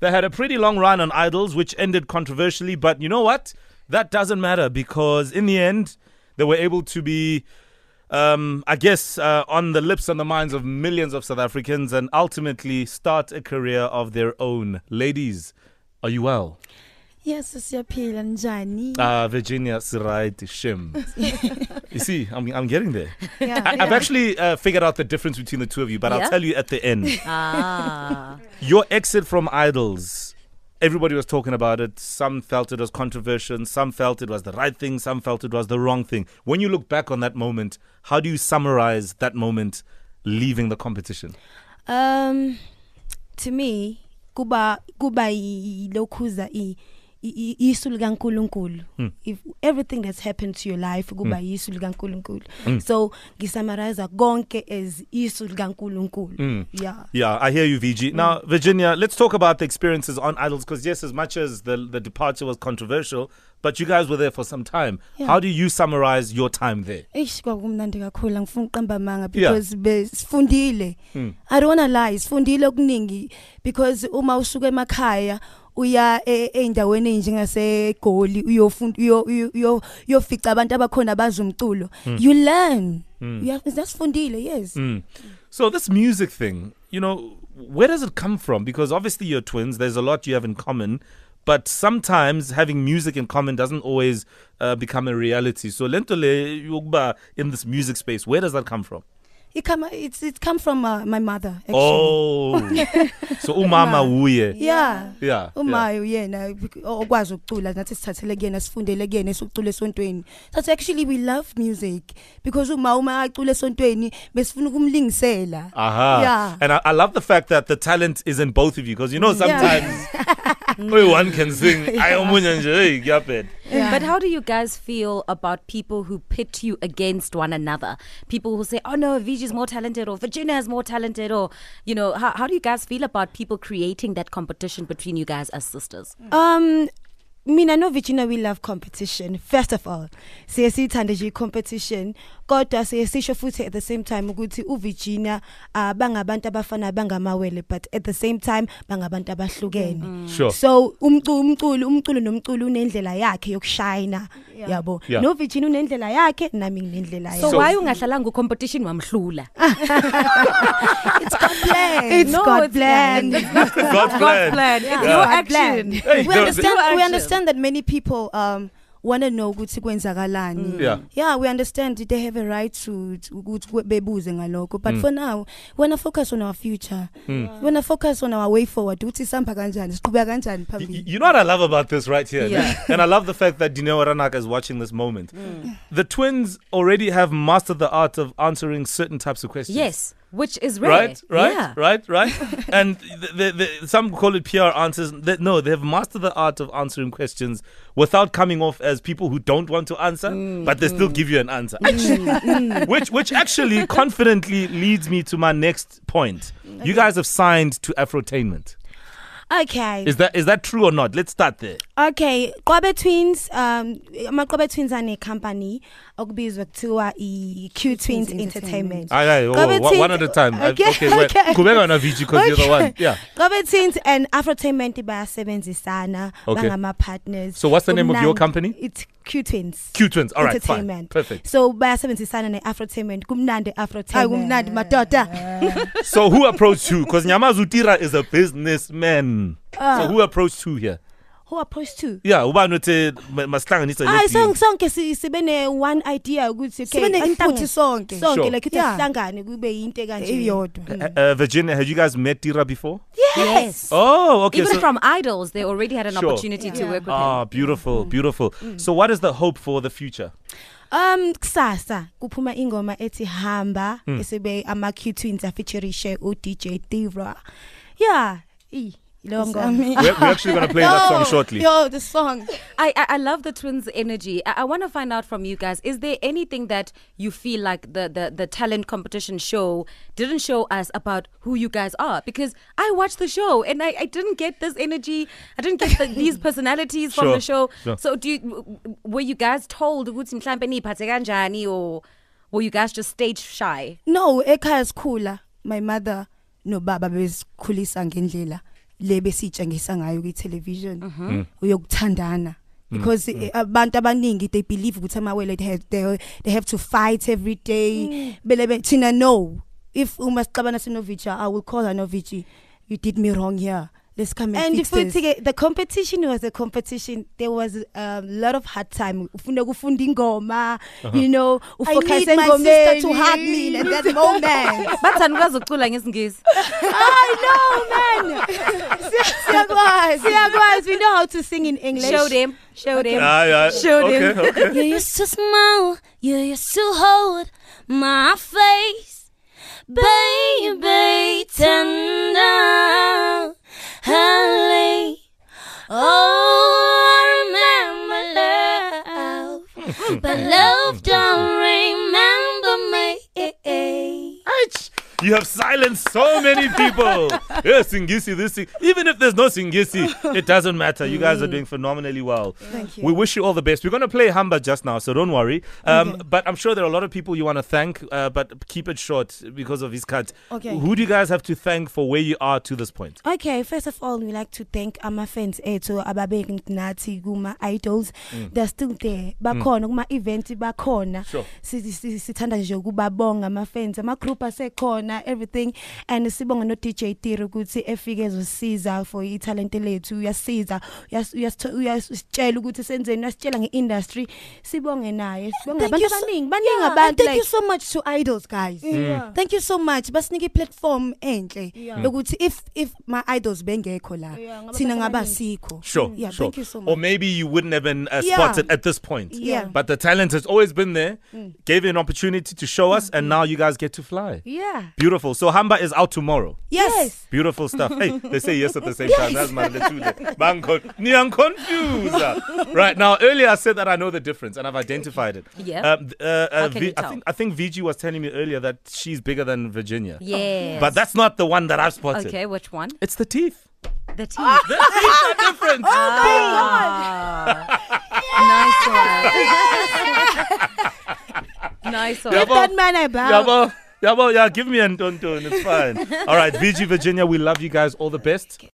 They had a pretty long run on Idols, which ended controversially. But you know what? That doesn't matter because in the end, they were able to be, um, I guess, uh, on the lips and the minds of millions of South Africans and ultimately start a career of their own. Ladies, are you well? Yes, it's your siyaphila njani? Uh, Virginia Sirait Shim. you see, I'm, I'm getting there. yeah, I, I've actually uh, figured out the difference between the two of you, but I'll tell you at the end. Ah. Your exit from Idols, everybody was talking about it. Some felt it was controversial, some felt it was the right thing, some felt it was the wrong thing. When you look back on that moment, how do you summarize that moment leaving the competition? Um to me kuba kuba lokhuza i i- likaNkuluNkulu Hmm. if everything that's happened to your life kuba isu likaNkuluNkulu Hmm. so ngisamarize konke as isu likaNkuluNkulu yeah Yeah, I hear you, VG. Now, Virginia, let's talk about the experiences on Idols because, yes, as much as the, the departure was controversial, but you guys were there for some time. Yeah. How do you summarize your time there? Eish kwakumnandi kakhulu angifuni uqamba amanga Yeah. because besifundile Hmm. I don't wanna lie sifundile okuningi because uma usuka emakhaya uya e- eindaweni enjengase Goli uyofunda uyo- uyo- uyo- uyofica abantu abakhona baza umculo you learn yeah zasifundile yes Mm. So this music thing, you know, where does it come from? Because obviously you're twins. There's a lot you have in common, but sometimes having music in common doesn't always uh, become a reality. So lentole yokuba in this music space, where does that come from? It come it's it come from uh, my mother actually Oh, so umama uye. yeah Yeah. uma yeah. uyena okwazi ukucula nathi sithathele kuyena sifundele kuyena esucula esontweni so actually we love music because uma uma acula esontweni besifuna ukumlingisela Aha. Yeah. And I, I love the fact that the talent is in both of you because you know sometimes only one can sing. I omunye hey, ngiyabheda. Yeah. But how do you guys feel about people who pit you against one another? People who say, oh no, Viji's more talented or Virginia is more talented or, you know, how, how do you guys feel about people creating that competition between you guys as sisters? um mina no Virginia we love competition first of all. Siye sithande nje competition kodwa siye sisho futhi at the same time ukuthi uVirginia uh, bangabantu abafana bangamawele but at the same time bangabantu abahlukene. Sure. so umculo umculo umculo nomculo unendlela yakhe yokushayina. Yabo Yeah. no Virginia unendlela yakhe nami nginendlela So, yami why ungahlalanga competition wamhlula? it's God plan it's No, God it's- plan yeah, God's plan. plan. It's Yeah. your God action. Hey, we the- understand we action. understand that many people um want to know ukuthi kwenzakalani Yeah. yeah we understand they have a right to to- ukuthi kwe- bebuze ngalokho but Mm. for now we want to focus on our future Mm. we want to focus on our way forward ukuthi sihamba kanjani siqhubeka kanjani Y- y- phambili You know what I love about this right here? Yeah. And I love the fact that Dineo Ranaka is watching this moment. The twins already have mastered the art of answering certain types of questions. Yes, which is rare. Right, right, Yeah. right, right. and the, the, the, some call it PR answers. No, they have mastered the art of answering questions without coming off as people who don't want to answer, mm, but they still mm. give you an answer. Mm, which, which actually confidently leads me to my next point. You guys have signed to Afrotainment. okay Is that is that true or not? Let's start there. okay Qwabe Twins um amaqobe Twins are a company okubizwa kuthiwa i Q Twins Entertainment Aye, aye, oh, Qwabe one, one at a time. I- Okay, okay, wait. okay. Kubeka na VG because you're the one. Yeah. Qwabe Twins and Afrotainment bayasebenzisana Okay. bangama partners. So what's the name of your company? It's Q Twins. Q Twins. All right, fine. Perfect. So bayasebenzisana neAfrotainment. Kumnandi Afrotainment. kumnandi madoda. So who approached who? Because Nyamazutira is a businessman. Uh. so who approached who here? Who approached to? Yeah, ubani uthi masihlanganise Ah lezi sonke deals. sonke si- sibe ne one idea ukuthi okay Sibe ne- angihlangane- futhi sonke. sonke Sure. like Yeah. sihlangane kube into kanje Iyodwa. Uh, uh, Virginia, had you guys met Tira before? Yes. Oh, okay. Even so, from idols, they already had an Sure. opportunity to work with ah, him. beautiful, beautiful. So, what is the hope for the future? Um kusasa kuphuma ingoma ethi hamba Hmm. esibe ama Q Twins featurishe u DJ Tira. Yeah. E lo ngoma. We're, we're actually going to play that song shortly. Yo, the song. I, I, I love the twins' energy. I, I want to find out from you guys: is there anything that you feel like the, the the talent competition show didn't show us about who you guys are? Because I watched the show and I, I didn't get this energy. I didn't get the, these personalities from Sure, the show. sure. So, do you, w- w- were you guys told ukuthi mhlambe niphathe kanjani or were you guys just stage shy? No, Eka is sikhula. My mother no baba besikhulisa ngendlela le besitshengisa ngayo ku television Mm. uyokuthandana. Because eh, abantu abaningi they believe ukuthi amawele they have, they, they have to fight every day. Bele be- thina no. If uma sixabana sinovicha i will call her novichi. You did me wrong here let's come and, and fix futhi this. ke the competition was a competition. There was a um, lot of hard time. Ufuna kufunda ingoma you know I need my sister to hug me at that moment. Bathani ukwazi ukucula ngesingisi. I know man. Siyakwazi. Siyakwazi. We know how to sing in english. Show them. Show them. Ah, yeah. Show okay, them. okay. You used to smile, you used to hold my face, baby, tender, but love don't You have silenced so many people. yes, Singisi, this thing. Even if there's no Singisi, it doesn't matter. You guys are doing phenomenally well. Thank you. We wish you all the best. We're going to play Hamba just now, so don't worry. Um, Okay. But I'm sure there are a lot of people you want to thank, uh, but keep it short because of his cut. Okay. Who do you guys have to thank for where you are to this point? Okay, first of all, we like to thank ama fans ethu ababeki nathi Guma, idols. They're still there. Bakhona kuma event bakhona. Sure. Si- si- Sithanda nje ukubabonga ama fans, ama group asekhona, everything. And sibonga no DJ Tira ukuthi efike ezosiza for i talent lethu, uyasiza, uyas- uyas- uyasitshela ukuthi senzeni, uyasitshela ngeindustry. Sibonge naye. Sibonge Thank abantu you so- abaningi, baningi Yeah, and abantu thank you so much to idols guys Yeah. thank you so much basinike platform enhle ukuthi if if my idols bengekho la Yeah, ngaba thina abantu ngaba abaningi. sikho Sure, Yeah, sure. thank you so much Or maybe you wouldn't have been uh, Yeah. spotted at this point. Yeah. But the talent has always been there, gave you an opportunity to show us, and now you guys get to fly. Yeah. Beautiful. So Hamba is out tomorrow. yes Beautiful stuff. Hey, they say yes at the same time. That's my Bang con- ni ang confused. right now, earlier I said that I know the difference and I've identified it. Yeah. Um, uh, uh, How can V- you I tell? think I think VG was telling me earlier that she's bigger than Virginia. yes But that's not the one that I've spotted. okay which one It's the teeth. the teeth The teeth are different. Ah. nice one nice one Yeah, Give that man a bow Yeah, well, yeah, give me a dun dun. It's fine. All right, VG Virginia, we love you guys. All the best.